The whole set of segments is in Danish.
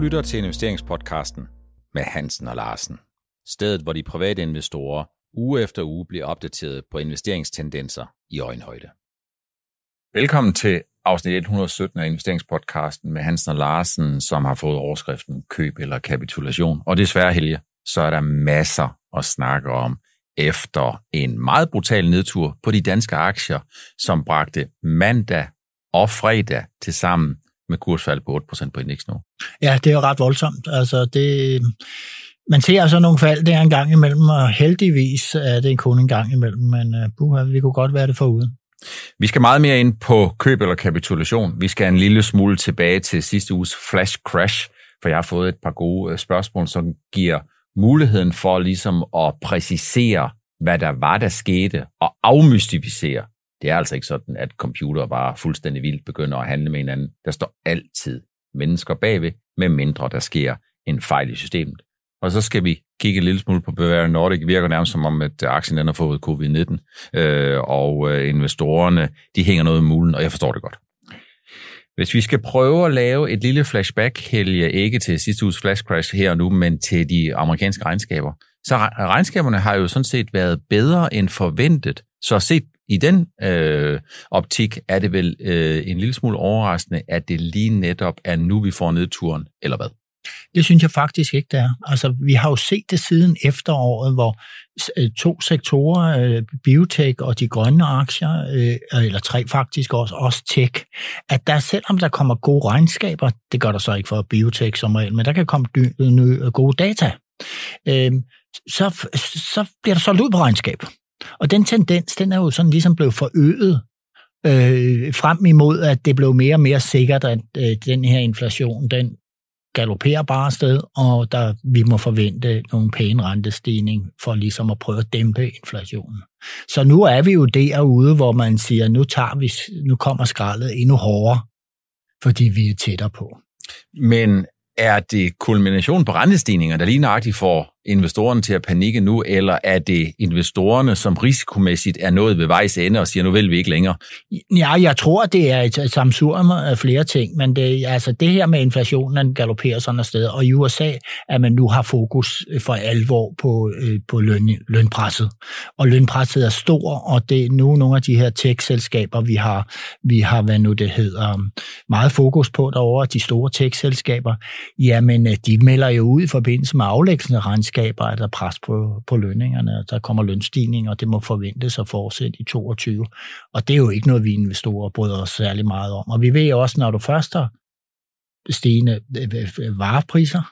lytter til investeringspodcasten med Hansen og Larsen. Stedet, hvor de private investorer uge efter uge bliver opdateret på investeringstendenser i øjenhøjde. Velkommen til afsnit 117 af investeringspodcasten med Hansen og Larsen, som har fået overskriften køb eller kapitulation. Og desværre, Helge, så er der masser at snakke om efter en meget brutal nedtur på de danske aktier, som bragte mandag og fredag til sammen med kursfald på 8% på indeks nu. Ja, det er jo ret voldsomt. Altså, det, man ser altså nogle fald der en gang imellem, og heldigvis er det kun en gang imellem, men uh, buha, vi kunne godt være det foruden. Vi skal meget mere ind på køb eller kapitulation. Vi skal en lille smule tilbage til sidste uges flash crash, for jeg har fået et par gode øh, spørgsmål, som giver muligheden for ligesom at præcisere, hvad der var, der skete, og afmystificere. Det er altså ikke sådan, at computer bare fuldstændig vildt begynder at handle med hinanden. Der står altid mennesker bagved, med mindre der sker en fejl i systemet. Og så skal vi kigge en lille smule på Bavaria Nordic. Det virker nærmest som om, at aktien den har fået covid-19, øh, og øh, investorerne de hænger noget i mulen, og jeg forstår det godt. Hvis vi skal prøve at lave et lille flashback, Helge, ikke til sidste uges flash crash her og nu, men til de amerikanske regnskaber, så regnskaberne har jo sådan set været bedre end forventet. Så set i den øh, optik er det vel øh, en lille smule overraskende, at det lige netop er nu, vi får nedturen, eller hvad? Det synes jeg faktisk ikke, det er. Altså, vi har jo set det siden efteråret, hvor øh, to sektorer, øh, biotech og de grønne aktier, øh, eller tre faktisk også, også tech, at der selvom der kommer gode regnskaber, det gør der så ikke for biotech som regel, men der kan komme gode data, øh, så, så bliver der solgt ud på regnskab. Og den tendens, den er jo sådan ligesom blevet forøget øh, frem imod, at det blev mere og mere sikkert, at øh, den her inflation, den galopperer bare sted, og der, vi må forvente nogle pæne rentestigning for ligesom at prøve at dæmpe inflationen. Så nu er vi jo derude, hvor man siger, nu, tager vi, nu kommer skraldet endnu hårdere, fordi vi er tættere på. Men er det kulmination på rentestigninger, der lige nøjagtigt får investorerne til at panikke nu, eller er det investorerne, som risikomæssigt er nået ved vejs ende og siger, nu vil vi ikke længere? Ja, jeg tror, det er et samsurium af flere ting, men det, altså det her med inflationen galopperer sådan et sted, og i USA, at man nu har fokus for alvor på, øh, på løn, lønpresset. Og lønpresset er stor, og det er nu nogle af de her tech-selskaber, vi har, vi har, hvad nu det hedder, meget fokus på derovre, de store tech-selskaber, jamen de melder jo ud i forbindelse med aflæggelsen af skaber altså pres på, på lønningerne, der kommer lønstigninger, og det må forventes at fortsætte i 22. Og det er jo ikke noget, vi investorer bryder os særlig meget om. Og vi ved også, når du først har stigende øh, øh, øh, varepriser,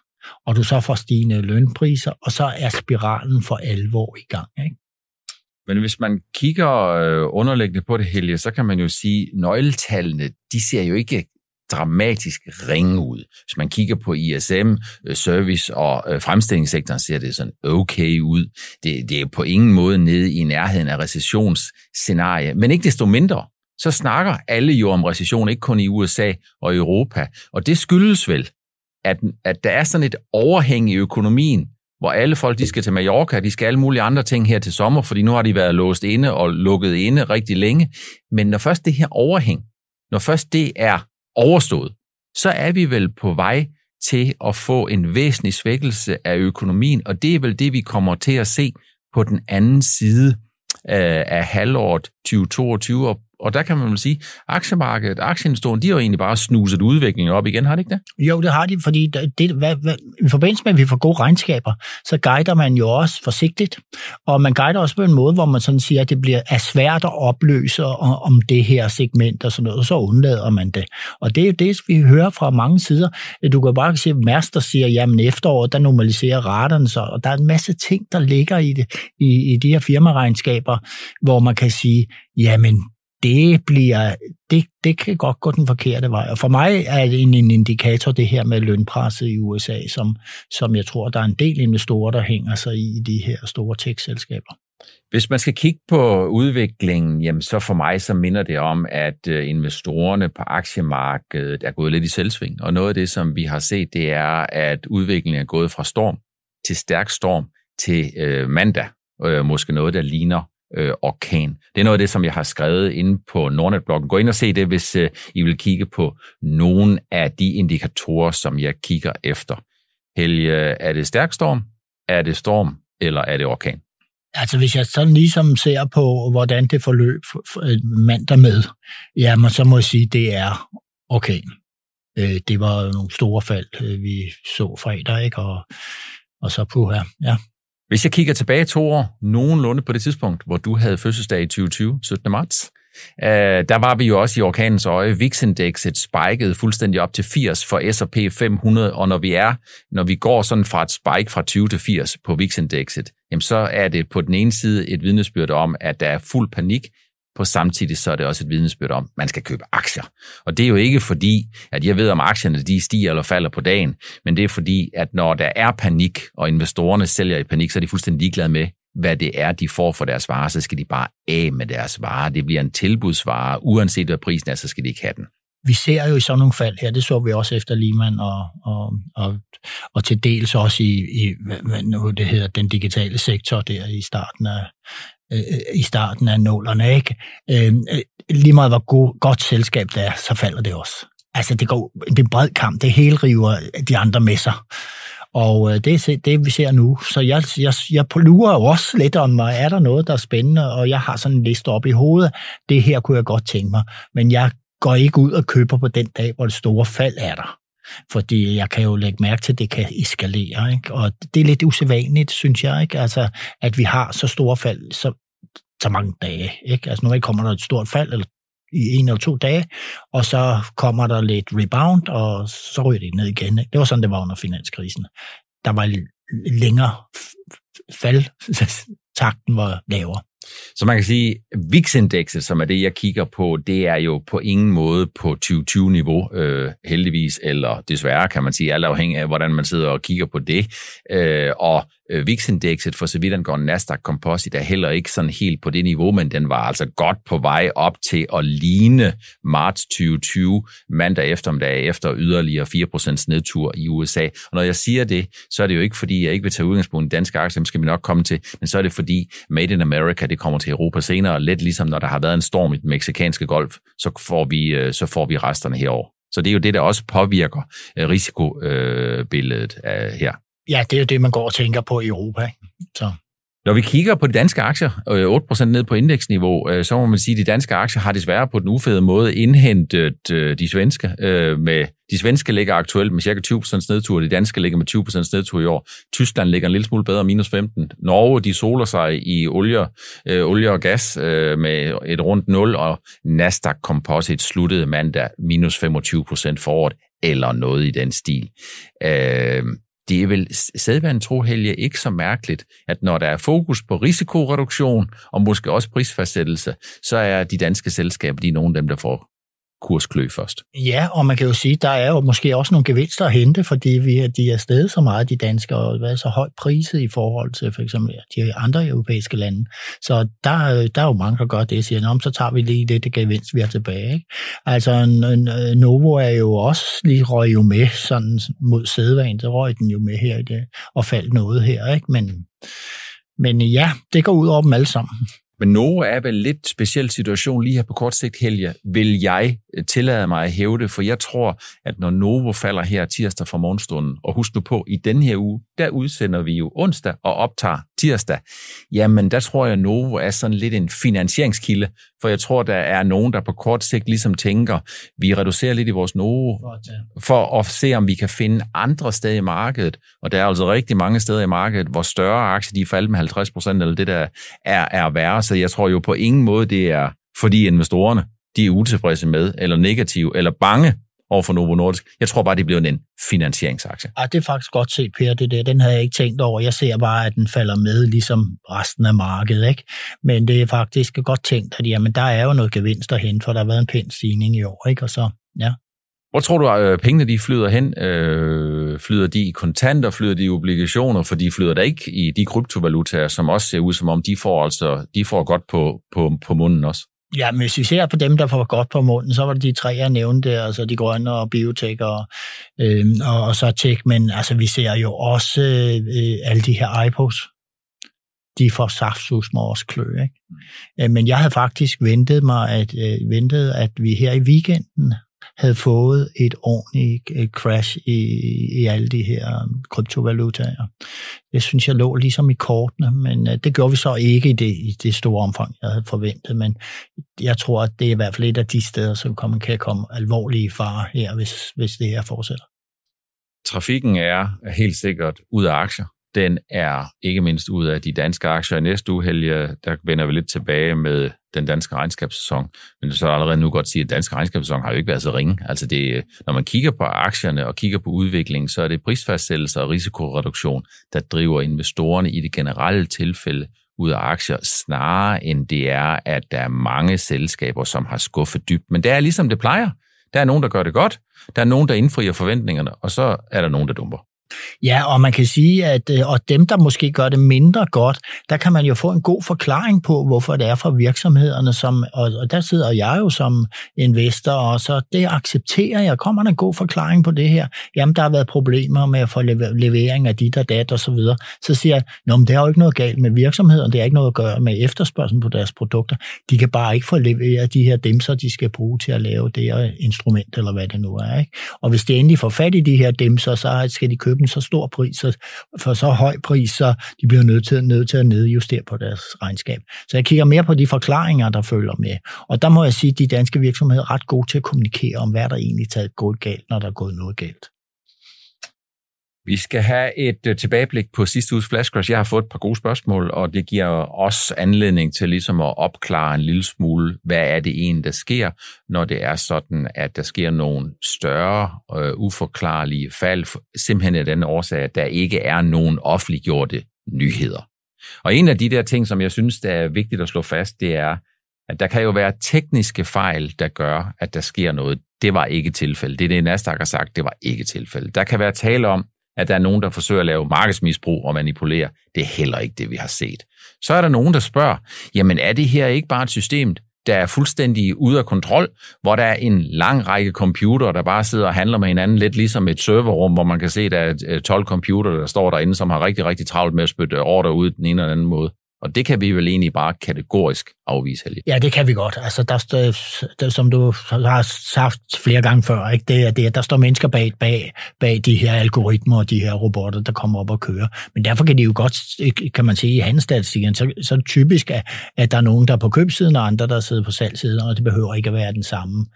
og du så får stigende lønpriser, og så er spiralen for alvor i gang. Ikke? Men hvis man kigger underliggende på det, Helge, så kan man jo sige, at nøgletallene, de ser jo ikke dramatisk ringe ud. Hvis man kigger på ISM, øh, service og øh, fremstillingssektoren, ser det sådan okay ud. Det, det er på ingen måde nede i nærheden af recessionsscenarie. Men ikke desto mindre, så snakker alle jo om recession, ikke kun i USA og Europa. Og det skyldes vel, at, at der er sådan et overhæng i økonomien, hvor alle folk de skal til Mallorca, de skal alle mulige andre ting her til sommer, fordi nu har de været låst inde og lukket inde rigtig længe. Men når først det her overhæng, når først det er overstået, så er vi vel på vej til at få en væsentlig svækkelse af økonomien, og det er vel det, vi kommer til at se på den anden side øh, af halvåret 2022, og og der kan man vel sige, aktiemarkedet, aktieinvestorerne, de har jo egentlig bare snuset udviklingen op igen, har de ikke det? Jo, det har de, fordi det, hvad, hvad, i forbindelse med, at vi får gode regnskaber, så guider man jo også forsigtigt, og man guider også på en måde, hvor man sådan siger, at det bliver er svært at opløse om det her segment og sådan noget, og så undlader man det. Og det er jo det, vi hører fra mange sider. Du kan bare se at Master siger, jamen efteråret, der normaliserer raterne sig, og der er en masse ting, der ligger i, det, i, i de her firmaregnskaber, hvor man kan sige, jamen det bliver, det, det kan godt gå den forkerte vej. Og for mig er det en, en indikator, det her med lønpresset i USA, som, som jeg tror, der er en del investorer, der hænger sig i, i de her store tech-selskaber. Hvis man skal kigge på udviklingen, jamen så for mig så minder det om, at øh, investorerne på aktiemarkedet er gået lidt i selvsving. Og noget af det, som vi har set, det er, at udviklingen er gået fra storm til stærk storm til øh, mandag. Øh, måske noget, der ligner øh, orkan. Det er noget af det, som jeg har skrevet inde på Nordnet-bloggen. Gå ind og se det, hvis øh, I vil kigge på nogle af de indikatorer, som jeg kigger efter. Helge, er det stærk storm, er det storm, eller er det orkan? Altså hvis jeg sådan ligesom ser på, hvordan det forløb øh, mandag med, jamen så må jeg sige, det er orkan. Øh, det var nogle store fald, øh, vi så fredag, ikke? Og, og så på her, ja. Hvis jeg kigger tilbage to år, nogenlunde på det tidspunkt, hvor du havde fødselsdag i 2020, 17. marts, øh, der var vi jo også i orkanens øje. VIX-indekset spikede fuldstændig op til 80 for S&P 500, og når vi er, når vi går sådan fra et spike fra 20 til 80 på VIX-indekset, jamen så er det på den ene side et vidnesbyrd om, at der er fuld panik, på samtidig så er det også et vidnesbyrd om, at man skal købe aktier. Og det er jo ikke fordi, at jeg ved, om aktierne de stiger eller falder på dagen, men det er fordi, at når der er panik, og investorerne sælger i panik, så er de fuldstændig ligeglade med, hvad det er, de får for deres varer, så skal de bare af med deres varer. Det bliver en tilbudsvare, uanset hvad prisen er, så skal de ikke have den. Vi ser jo i sådan nogle fald her, det så vi også efter Lehman, og, og, og, og til dels også i, i hvad nu det hedder, den digitale sektor der i starten af, øh, i starten af nålerne, ikke? Øh, øh, lige meget hvor god, godt selskab det er, så falder det også. Altså, det, går, det er en bred kamp. Det hele river de andre med sig. Og øh, det er det, vi ser nu. Så jeg, jeg, jeg lurer jo også lidt om, er der noget, der er spændende, og jeg har sådan en liste op i hovedet. Det her kunne jeg godt tænke mig, men jeg går ikke ud og køber på den dag, hvor det store fald er der. Fordi jeg kan jo lægge mærke til, at det kan eskalere. Ikke? Og det er lidt usædvanligt, synes jeg, ikke? Altså, at vi har så store fald så, så mange dage. Ikke? Altså, normalt kommer der et stort fald, eller i en eller to dage, og så kommer der lidt rebound, og så ryger det ned igen. Ikke? Det var sådan, det var under finanskrisen. Der var længere fald, takten var lavere. Så man kan sige, VIX-indekset, som er det, jeg kigger på, det er jo på ingen måde på 2020-niveau, øh, heldigvis, eller desværre kan man sige, alt afhængig af, hvordan man sidder og kigger på det. Øh, og Øh, VIX-indekset for så vidt angår Nasdaq Composite er heller ikke sådan helt på det niveau, men den var altså godt på vej op til at ligne marts 2020 mandag eftermiddag efter yderligere 4% nedtur i USA. Og når jeg siger det, så er det jo ikke fordi, jeg ikke vil tage udgangspunkt i danske aktier, dem skal vi nok komme til, men så er det fordi Made in America, det kommer til Europa senere, lidt ligesom når der har været en storm i den meksikanske golf, så får vi, øh, så får vi resterne herover. Så det er jo det, der også påvirker øh, risikobilledet her. Ja, det er jo det, man går og tænker på i Europa. Så. Når vi kigger på de danske aktier, øh, 8% ned på indeksniveau, øh, så må man sige, at de danske aktier har desværre på den ufede måde indhentet øh, de svenske. Med, de svenske ligger aktuelt med cirka 20% nedtur, de danske ligger med 20% nedtur i år. Tyskland ligger en lille smule bedre, minus 15. Norge, de soler sig i olie, øh, olie og gas øh, med et rundt 0, og Nasdaq Composite sluttede mandag minus 25% for året, eller noget i den stil. Øh, det er vel sædvandet tro, Helge, ikke så mærkeligt, at når der er fokus på risikoreduktion og måske også prisfastsættelse, så er de danske selskaber de er nogle af dem, der får kursklø først. Ja, og man kan jo sige, der er jo måske også nogle gevinster at hente, fordi vi, de er stedet så meget, de danske, og hvad er så højt priset i forhold til for eksempel de andre europæiske lande. Så der, der er jo mange, der gør det, siger, om så tager vi lige det, det gevinst, vi har tilbage. Ikke? Altså, øh, Novo er jo også lige røg jo med sådan mod sædvanen, så røg den jo med her i det, og faldt noget her, ikke? Men, men ja, det går ud over dem alle sammen. Men Norge er vel lidt speciel situation lige her på kort sigt, Helge, vil jeg øh, tillade mig at hæve det, for jeg tror, at når Novo falder her tirsdag fra morgenstunden, og husk nu på, i den her uge, der udsender vi jo onsdag og optager tirsdag, jamen der tror jeg, at Novo er sådan lidt en finansieringskilde, for jeg tror, der er nogen, der på kort sigt ligesom tænker, vi reducerer lidt i vores Novo, for at se, om vi kan finde andre steder i markedet, og der er altså rigtig mange steder i markedet, hvor større aktier, de er faldet med 50 procent, eller det der er, er værre, så jeg tror jo på ingen måde, det er fordi investorerne, de er utilfredse med, eller negative, eller bange over for Novo Nordisk. Jeg tror bare, det bliver en finansieringsaktie. Ja, det er faktisk godt set, Per, det der. Den havde jeg ikke tænkt over. Jeg ser bare, at den falder med, ligesom resten af markedet. Ikke? Men det er faktisk godt tænkt, at jamen, der er jo noget gevinst derhen, for der har været en pæn stigning i år. Ikke? Og så, ja. Hvor tror du, at øh, pengene de flyder hen? Øh, flyder de i kontanter, flyder de i obligationer, for de flyder der ikke i de kryptovalutaer, som også ser ud som om, de får, altså, de får godt på, på, på munden også? Ja, men hvis vi ser på dem, der får godt på munden, så var det de tre, jeg nævnte, altså de grønne og biotek og, øh, og, og så tech, men altså vi ser jo også øh, alle de her IPOs, de får saftsus med os klø. Ikke? Men jeg havde faktisk ventet mig, at, ventet, at vi her i weekenden havde fået et ordentligt øh, crash i, i alle de her um, kryptovalutaer. Det synes jeg lå ligesom i kortene, men øh, det gjorde vi så ikke i det, i det store omfang, jeg havde forventet. Men jeg tror, at det er i hvert fald et af de steder, som kommer, kan komme alvorlige farer her, hvis, hvis det her fortsætter. Trafikken er helt sikkert ud af aktier den er ikke mindst ud af de danske aktier. I næste uge, Helge, der vender vi lidt tilbage med den danske regnskabssæson. Men så allerede nu godt sige, at danske regnskabssæson har jo ikke været så ringe. Altså det, når man kigger på aktierne og kigger på udviklingen, så er det prisfastsættelse og risikoreduktion, der driver investorerne i det generelle tilfælde ud af aktier, snarere end det er, at der er mange selskaber, som har skuffet dybt. Men det er ligesom det plejer. Der er nogen, der gør det godt, der er nogen, der indfrier forventningerne, og så er der nogen, der dumper. Ja, og man kan sige, at øh, og dem, der måske gør det mindre godt, der kan man jo få en god forklaring på, hvorfor det er for virksomhederne, som, og, og der sidder jeg jo som investor, og så det accepterer jeg. Kommer der en god forklaring på det her? Jamen, der har været problemer med at få levering af dit og dat og så videre. Så siger jeg, Nå, men det har jo ikke noget galt med virksomheden, det har ikke noget at gøre med efterspørgselen på deres produkter. De kan bare ikke få leveret de her dimser, de skal bruge til at lave det her instrument, eller hvad det nu er. Ikke? Og hvis de endelig får fat i de her dimser, så skal de købe en så stor pris, så for så høj pris, så de bliver nødt til, nødt til at nedjustere på deres regnskab. Så jeg kigger mere på de forklaringer, der følger med. Og der må jeg sige, at de danske virksomheder er ret gode til at kommunikere om, hvad der egentlig er gået galt, når der er gået noget galt. Vi skal have et øh, tilbageblik på sidste uges Flash Crash. Jeg har fået et par gode spørgsmål, og det giver os anledning til ligesom at opklare en lille smule, hvad er det egentlig, der sker, når det er sådan, at der sker nogle større, øh, uforklarlige fald, simpelthen af den årsag, at der ikke er nogen offentliggjorte nyheder. Og en af de der ting, som jeg synes, der er vigtigt at slå fast, det er, at der kan jo være tekniske fejl, der gør, at der sker noget. Det var ikke tilfældet. Det er det, Nasdaq har sagt, det var ikke tilfældet. Der kan være tale om, at der er nogen, der forsøger at lave markedsmisbrug og manipulere. Det er heller ikke det, vi har set. Så er der nogen, der spørger, jamen er det her ikke bare et system, der er fuldstændig ude af kontrol, hvor der er en lang række computere, der bare sidder og handler med hinanden, lidt ligesom et serverrum, hvor man kan se, at der er øh, 12 computere, der står derinde, som har rigtig, rigtig travlt med at spytte ordre ud den ene eller anden måde. Og det kan vi vel egentlig bare kategorisk afvise, Helge. Ja, det kan vi godt. Altså, der, står, der, som du har sagt flere gange før, ikke? Det er det, der står mennesker bag, bag, bag de her algoritmer og de her robotter, der kommer op og kører. Men derfor kan de jo godt, kan man sige, i handelsstatistikken, så, så er det typisk, at, at der er nogen, der er på købsiden, og andre, der sidder på salgsiden, og det behøver ikke at være den samme,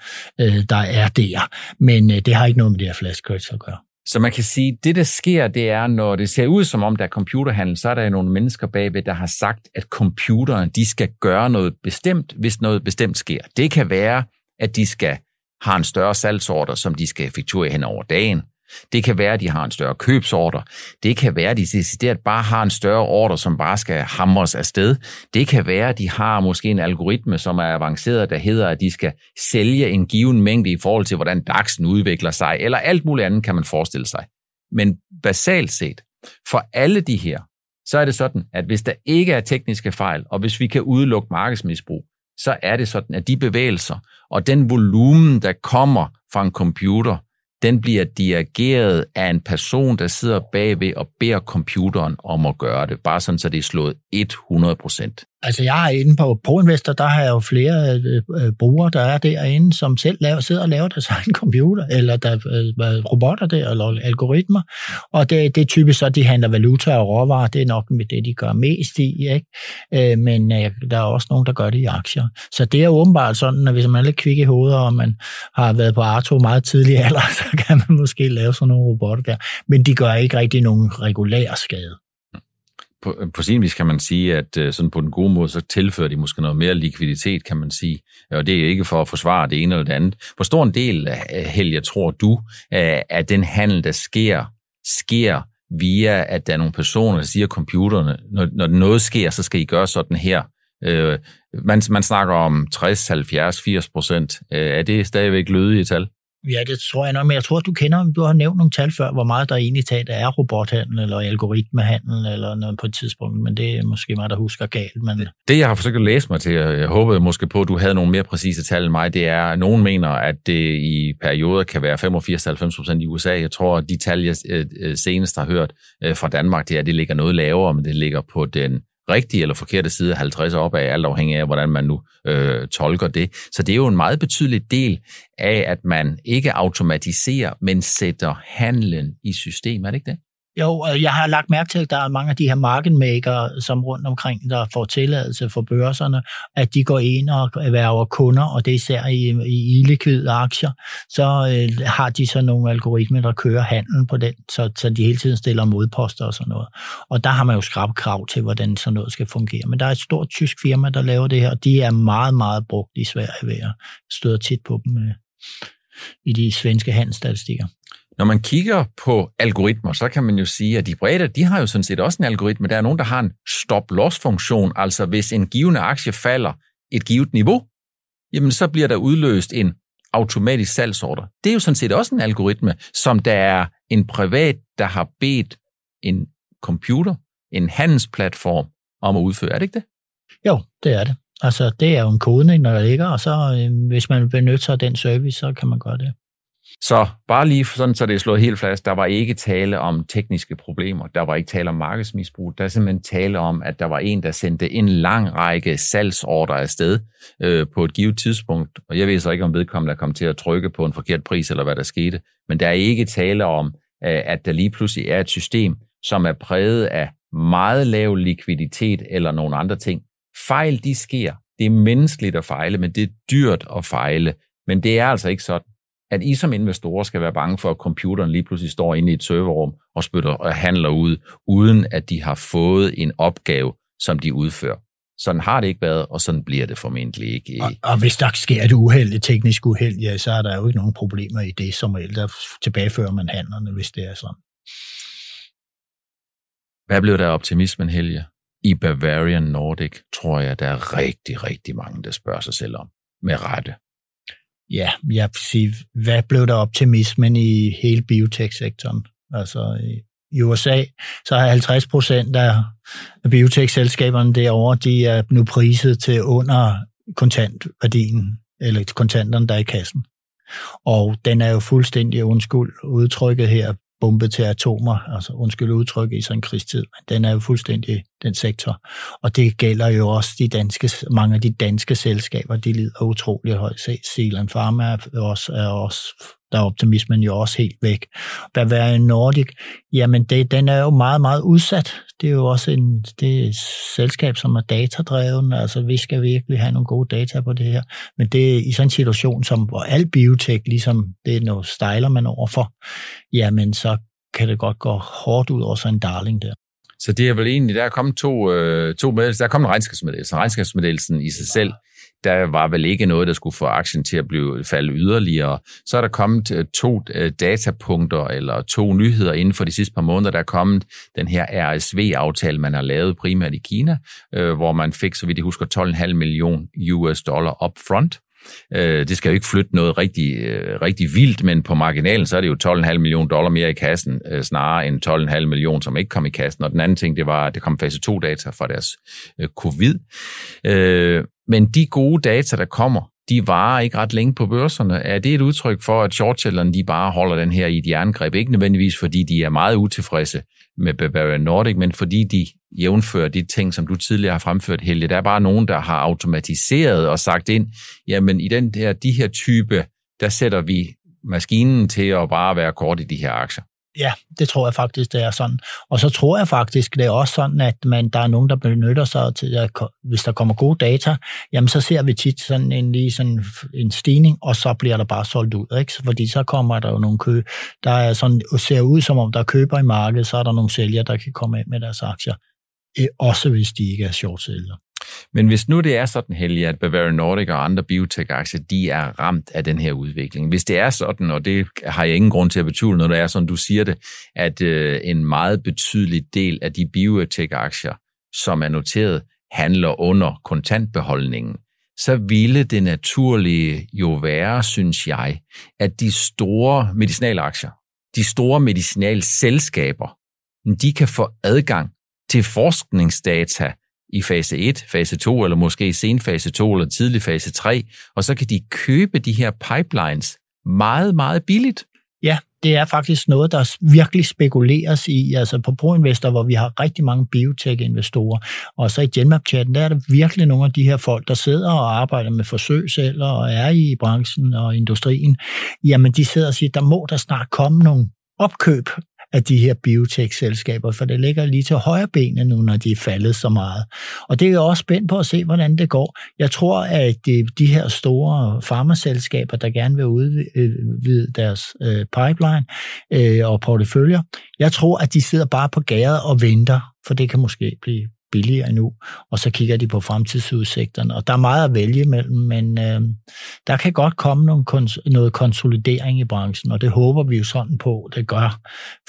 øh, der er der. Men øh, det har ikke noget med det her flashcards at gøre. Så man kan sige, at det, der sker, det er, når det ser ud som om, der er computerhandel, så er der nogle mennesker bagved, der har sagt, at computeren, de skal gøre noget bestemt, hvis noget bestemt sker. Det kan være, at de skal have en større salgsorder, som de skal effektuere hen over dagen. Det kan være, at de har en større købsorder. Det kan være, at de decideret bare har en større order, som bare skal hamres afsted. Det kan være, at de har måske en algoritme, som er avanceret, der hedder, at de skal sælge en given mængde i forhold til, hvordan DAX'en udvikler sig, eller alt muligt andet kan man forestille sig. Men basalt set, for alle de her, så er det sådan, at hvis der ikke er tekniske fejl, og hvis vi kan udelukke markedsmisbrug, så er det sådan, at de bevægelser og den volumen, der kommer fra en computer, den bliver dirigeret af en person, der sidder bagved og beder computeren om at gøre det. Bare sådan, så det er slået 100 procent. Altså jeg er inde på ProInvestor, der har jeg jo flere øh, øh brugere, der er derinde, som selv laver, sidder og laver deres egen computer, eller der øh, robotter der, eller algoritmer, og det, det er typisk så, de handler valuta og råvarer, det er nok med det, de gør mest i, ikke? Øh, men øh, der er også nogen, der gør det i aktier. Så det er åbenbart sådan, at hvis man er lidt kvik i hovedet, og man har været på Arto meget tidlig alder, så kan man måske lave sådan nogle robotter der, men de gør ikke rigtig nogen regulær skade på, på sin vis kan man sige, at øh, sådan på den gode måde, så tilfører de måske noget mere likviditet, kan man sige. Og det er ikke for at forsvare det ene eller det andet. Hvor stor en del øh, Helge, tror du, øh, af den handel, der sker, sker via, at der er nogle personer, der siger computerne, når, når noget sker, så skal I gøre sådan her. Øh, man, man snakker om 60, 70, 80 procent. Øh, er det stadigvæk lødige tal? Ja, det tror jeg nok, men jeg tror, du kender, du har nævnt nogle tal før, hvor meget der egentlig taget er robothandel eller algoritmehandel eller noget på et tidspunkt, men det er måske mig, der husker galt. Men... Det, jeg har forsøgt at læse mig til, og jeg håbede måske på, at du havde nogle mere præcise tal end mig, det er, at nogen mener, at det i perioder kan være 85-90% i USA. Jeg tror, at de tal, jeg øh, øh, senest har hørt øh, fra Danmark, det er, at det ligger noget lavere, men det ligger på den rigtige eller forkerte side af 50 op af, alt afhængig af, hvordan man nu øh, tolker det. Så det er jo en meget betydelig del af, at man ikke automatiserer, men sætter handlen i system. Er det ikke det? Jo, jeg har lagt mærke til, at der er mange af de her marketmaker, som rundt omkring, der får tilladelse for børserne, at de går ind og erhverver kunder, og det er især i, i illikvide aktier, så øh, har de så nogle algoritmer, der kører handlen på den, så, så de hele tiden stiller modposter og sådan noget. Og der har man jo skrabt krav til, hvordan sådan noget skal fungere. Men der er et stort tysk firma, der laver det her, og de er meget, meget brugt i Sverige ved at støde tit på dem øh, i de svenske handelsstatistikker. Når man kigger på algoritmer, så kan man jo sige, at de bredde, de har jo sådan set også en algoritme. Der er nogen, der har en stop-loss-funktion, altså hvis en givende aktie falder et givet niveau, jamen så bliver der udløst en automatisk salgsordre. Det er jo sådan set også en algoritme, som der er en privat, der har bedt en computer, en handelsplatform, om at udføre. Er det ikke det? Jo, det er det. Altså, det er jo en kodning, der ligger, og så øh, hvis man benytter sig af den service, så kan man gøre det. Så bare lige sådan, så det er slået helt fast, der var ikke tale om tekniske problemer, der var ikke tale om markedsmisbrug, der er simpelthen tale om, at der var en, der sendte en lang række salgsordre afsted øh, på et givet tidspunkt, og jeg ved så ikke, om vedkommende kom til at trykke på en forkert pris, eller hvad der skete, men der er ikke tale om, øh, at der lige pludselig er et system, som er præget af meget lav likviditet eller nogle andre ting. Fejl, de sker. Det er menneskeligt at fejle, men det er dyrt at fejle. Men det er altså ikke sådan at I som investorer skal være bange for, at computeren lige pludselig står inde i et serverrum og spytter og handler ud, uden at de har fået en opgave, som de udfører. Sådan har det ikke været, og sådan bliver det formentlig ikke. Og, og hvis der sker et uheld, et teknisk uheld, ja, så er der jo ikke nogen problemer i det, som der tilbagefører man handlerne, hvis det er sådan. Hvad blev der optimismen, Helge? I Bavarian Nordic tror jeg, der er rigtig, rigtig mange, der spørger sig selv om. Med rette ja, jeg vil sige, hvad blev der optimismen i hele biotech-sektoren? Altså i USA, så er 50 procent af biotech-selskaberne derovre, de er nu priset til under kontantværdien, eller kontanterne, der er i kassen. Og den er jo fuldstændig undskyld udtrykket her, bombet til atomer, altså undskyld udtryk i sådan en krigstid, men den er jo fuldstændig den sektor. Og det gælder jo også de danske, mange af de danske selskaber, de lider utrolig højt. Zealand Pharma er også, er også der er optimismen jo også helt væk. Bavarian Nordic, jamen det, den er jo meget, meget udsat. Det er jo også en, det er et selskab, som er datadrevet, altså vi skal virkelig have nogle gode data på det her. Men det er i sådan en situation, som, hvor al biotek, ligesom det er noget stejler man overfor, jamen så kan det godt gå hårdt ud over sådan en darling der. Så det er vel egentlig, der er kommet to, øh, to meddelelser. Der er kommet en regnskabsmeddelelse. Regnskabsmeddelelsen i sig selv, der var vel ikke noget, der skulle få aktien til at blive falde yderligere. Så er der kommet øh, to øh, datapunkter eller to nyheder inden for de sidste par måneder. Der er kommet den her RSV-aftale, man har lavet primært i Kina, øh, hvor man fik, så vidt jeg husker, 12,5 million US dollar upfront. Øh, det skal jo ikke flytte noget rigtig, øh, rigtig vildt, men på marginalen, så er det jo 12,5 millioner dollar mere i kassen, øh, snarere end 12,5 millioner, som ikke kom i kassen. Og den anden ting, det var, at det kom fase 2-data fra deres covid. Men de gode data, der kommer, de varer ikke ret længe på børserne. Er det et udtryk for, at shortsellerne de bare holder den her i et jerngreb? Ikke nødvendigvis, fordi de er meget utilfredse med Bavarian Nordic, men fordi de jævnfører de ting, som du tidligere har fremført, Helge. Der er bare nogen, der har automatiseret og sagt ind, jamen i den der, de her type, der sætter vi maskinen til at bare være kort i de her aktier. Ja, det tror jeg faktisk, det er sådan. Og så tror jeg faktisk, det er også sådan, at man, der er nogen, der benytter sig til, at hvis der kommer gode data, jamen så ser vi tit sådan en, lige sådan en stigning, og så bliver der bare solgt ud. Ikke? Fordi så kommer der jo nogle kø, der er sådan, ser ud som om der køber i markedet, så er der nogle sælgere, der kan komme ind med deres aktier. Også hvis de ikke er short sælgere. Men hvis nu det er sådan, Helge, at Bavarian Nordic og andre biotech-aktier, de er ramt af den her udvikling. Hvis det er sådan, og det har jeg ingen grund til at betvivle, når det er sådan, du siger det, at øh, en meget betydelig del af de biotech-aktier, som er noteret, handler under kontantbeholdningen, så ville det naturlige jo være, synes jeg, at de store medicinalaktier, de store medicinalselskaber, de kan få adgang til forskningsdata, i fase 1, fase 2, eller måske sen fase 2 eller tidlig fase 3, og så kan de købe de her pipelines meget, meget billigt. Ja, det er faktisk noget, der virkelig spekuleres i. Altså på ProInvestor, hvor vi har rigtig mange biotech-investorer, og så i Genmap-chatten, der er der virkelig nogle af de her folk, der sidder og arbejder med forsøgsceller og er i branchen og industrien. Jamen, de sidder og siger, der må der snart komme nogle opkøb af de her biotech-selskaber, for det ligger lige til højre benet nu, når de er faldet så meget. Og det er jeg også spændt på at se, hvordan det går. Jeg tror, at de, de her store farmaselskaber, der gerne vil udvide deres øh, pipeline øh, og porteføljer, jeg tror, at de sidder bare på gæret og venter, for det kan måske blive billigere nu, og så kigger de på fremtidsudsigterne. Og der er meget at vælge mellem, men øh, der kan godt komme nogle kons- noget konsolidering i branchen, og det håber vi jo sådan på, det gør.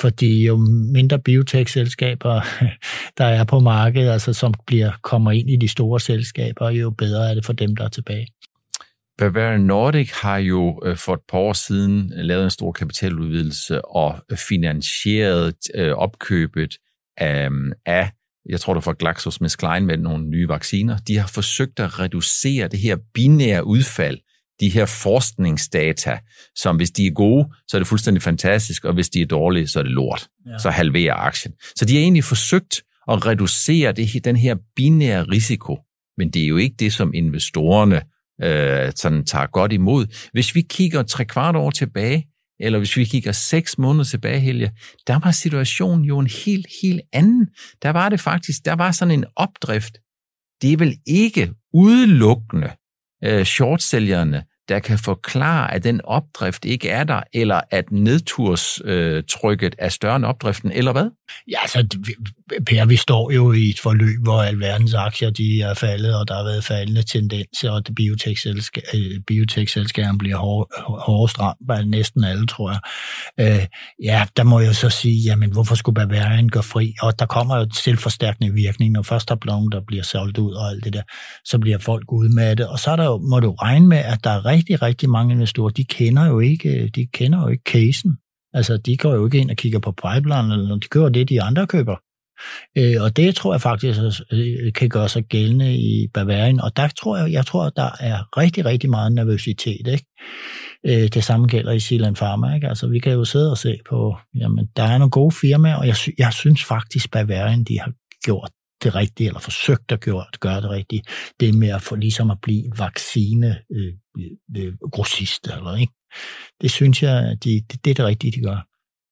Fordi jo mindre biotech-selskaber, der er på markedet, altså som bliver, kommer ind i de store selskaber, jo bedre er det for dem, der er tilbage. Bavarian Nordic har jo øh, for et par år siden øh, lavet en stor kapitaludvidelse og finansieret øh, opkøbet af, af jeg tror det var GlaxoSmithKline med nogle nye vacciner, de har forsøgt at reducere det her binære udfald, de her forskningsdata, som hvis de er gode, så er det fuldstændig fantastisk, og hvis de er dårlige, så er det lort. Ja. Så halverer aktien. Så de har egentlig forsøgt at reducere det, den her binære risiko, men det er jo ikke det, som investorerne øh, sådan tager godt imod. Hvis vi kigger tre kvart år tilbage, eller hvis vi kigger seks måneder tilbage, Helge, der var situationen jo en helt, helt anden. Der var det faktisk, der var sådan en opdrift. Det er vel ikke udelukkende øh, shortsælgerne, der kan forklare, at den opdrift ikke er der, eller at nedturstrykket øh, er større end opdriften, eller hvad? Ja, altså, Per, vi står jo i et forløb, hvor alverdens aktier de er faldet, og der har været faldende tendenser, og øh, biotech-selskaberne bliver hårdest stramt af næsten alle, tror jeg. Øh, ja, der må jeg så sige, jamen, hvorfor skulle Bavarian gå fri? Og der kommer jo selvforstærkende virkning, når først der er nogen, der bliver solgt ud og alt det der, så bliver folk udmattet. Og så er der jo, må du regne med, at der er rigtig, rigtig mange investorer, de kender jo ikke, de kender jo ikke casen. Altså, de går jo ikke ind og kigger på pipeline, eller de køber det, de andre køber. Øh, og det tror jeg faktisk øh, kan gøre sig gældende i Bavarien, Og der tror jeg, jeg tror, der er rigtig, rigtig meget nervøsitet. Ikke? Øh, det samme gælder i Silan Pharma. Ikke? Altså, vi kan jo sidde og se på, jamen, der er nogle gode firmaer, og jeg, sy- jeg synes faktisk, Bavarien, de har gjort det rigtige, eller forsøgt at gøre, at gøre det rigtige. Det med at få ligesom at blive vaccine øh, grossister, eller ikke? Det synes jeg, de, det, det er det rigtige, de gør.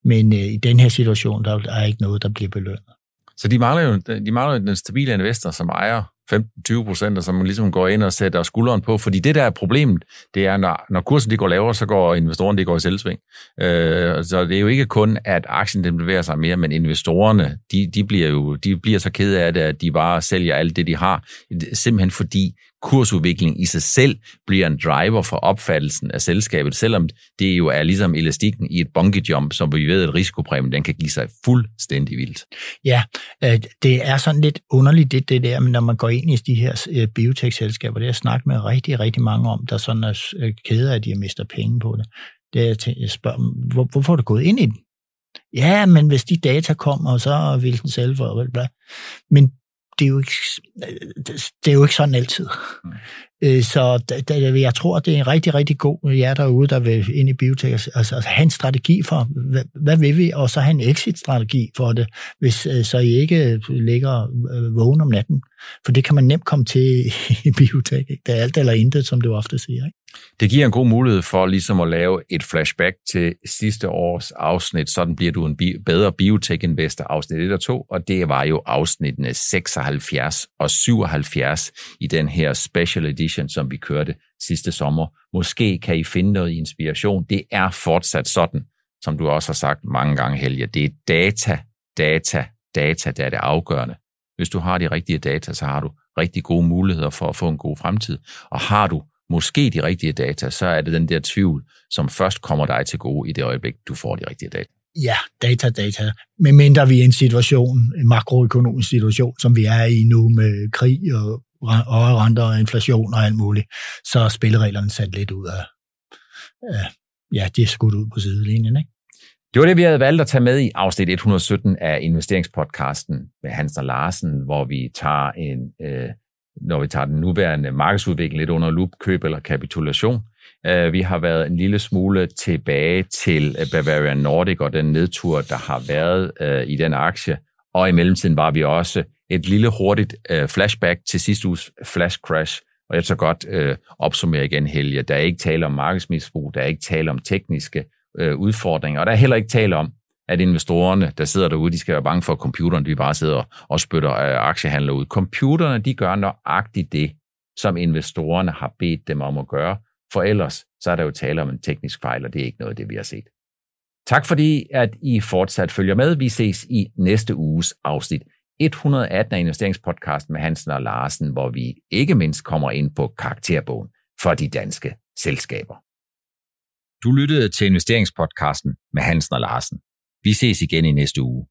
Men øh, i den her situation, der er ikke noget, der bliver belønnet. Så de mangler jo, de mangler jo den stabile investor, som ejer 15-20 procent, og som ligesom går ind og sætter skulderen på. Fordi det der er problemet, det er, når, når kursen de går lavere, så går investorerne de går i selvsving. Øh, så det er jo ikke kun, at aktien den bevæger sig mere, men investorerne, de, de bliver jo de bliver så kede af det, at de bare sælger alt det, de har. Simpelthen fordi kursudvikling i sig selv bliver en driver for opfattelsen af selskabet, selvom det jo er ligesom elastikken i et bungee jump, som vi ved, at risikopræmien den kan give sig fuldstændig vildt. Ja, øh, det er sådan lidt underligt det, det der, men når man går ind i de her øh, biotech-selskaber, det har jeg snakket med rigtig, rigtig mange om, der sådan er øh, kede af, at de har mistet penge på det. Det er, jeg spørger hvor, hvorfor er du gået ind i den? Ja, men hvis de data kommer, så vil den sælge for, men det er jo ikke, det er jo ikke sådan altid. Mm. Så jeg tror, det er en rigtig, rigtig god jer derude, der vil ind i biotek, altså, altså, altså have en strategi for, hvad, hvad vil vi, og så have en exit-strategi for det, hvis øh, så I ikke øh, ligger vågen om natten. For det kan man nemt komme til i biotek. Ikke? Det er alt eller intet, som du ofte siger. Ikke? Det giver en god mulighed for ligesom at lave et flashback til sidste års afsnit. Sådan bliver du en bi- bedre biotech-investor afsnit 1 og 2, og det var jo afsnittene 76 og 77 i den her special edition, som vi kørte sidste sommer. Måske kan I finde noget inspiration. Det er fortsat sådan, som du også har sagt mange gange, Helge. Det er data, data, data, der er det afgørende. Hvis du har de rigtige data, så har du rigtig gode muligheder for at få en god fremtid. Og har du måske de rigtige data, så er det den der tvivl, som først kommer dig til gode i det øjeblik, du får de rigtige data. Ja, data, data. Men mindre vi er i en situation, en makroøkonomisk situation, som vi er i nu med krig og høje renter og inflation og alt muligt, så er spillereglerne sat lidt ud af, af ja, de er skudt ud på sidelinjen, ikke? Det var det, vi havde valgt at tage med i afsnit 117 af investeringspodcasten med Hans og Larsen, hvor vi tager en, øh, når vi tager den nuværende markedsudvikling lidt under lup, køb eller kapitulation. Øh, vi har været en lille smule tilbage til øh, Bavarian Nordic og den nedtur, der har været øh, i den aktie. Og i mellemtiden var vi også et lille hurtigt flashback til sidste uges flash crash. Og jeg tager godt øh, opsummere igen, Helge. Der er ikke tale om markedsmisbrug, der er ikke tale om tekniske øh, udfordringer, og der er heller ikke tale om, at investorerne, der sidder derude, de skal være bange for, at computeren de bare sidder og spytter øh, aktiehandler ud. Computerne, de gør nøjagtigt det, som investorerne har bedt dem om at gøre, for ellers så er der jo tale om en teknisk fejl, og det er ikke noget af det, vi har set. Tak fordi, at I fortsat følger med. Vi ses i næste uges afsnit 118 af investeringspodcasten med Hansen og Larsen, hvor vi ikke mindst kommer ind på karakterbogen for de danske selskaber. Du lyttede til investeringspodcasten med Hansen og Larsen. Vi ses igen i næste uge.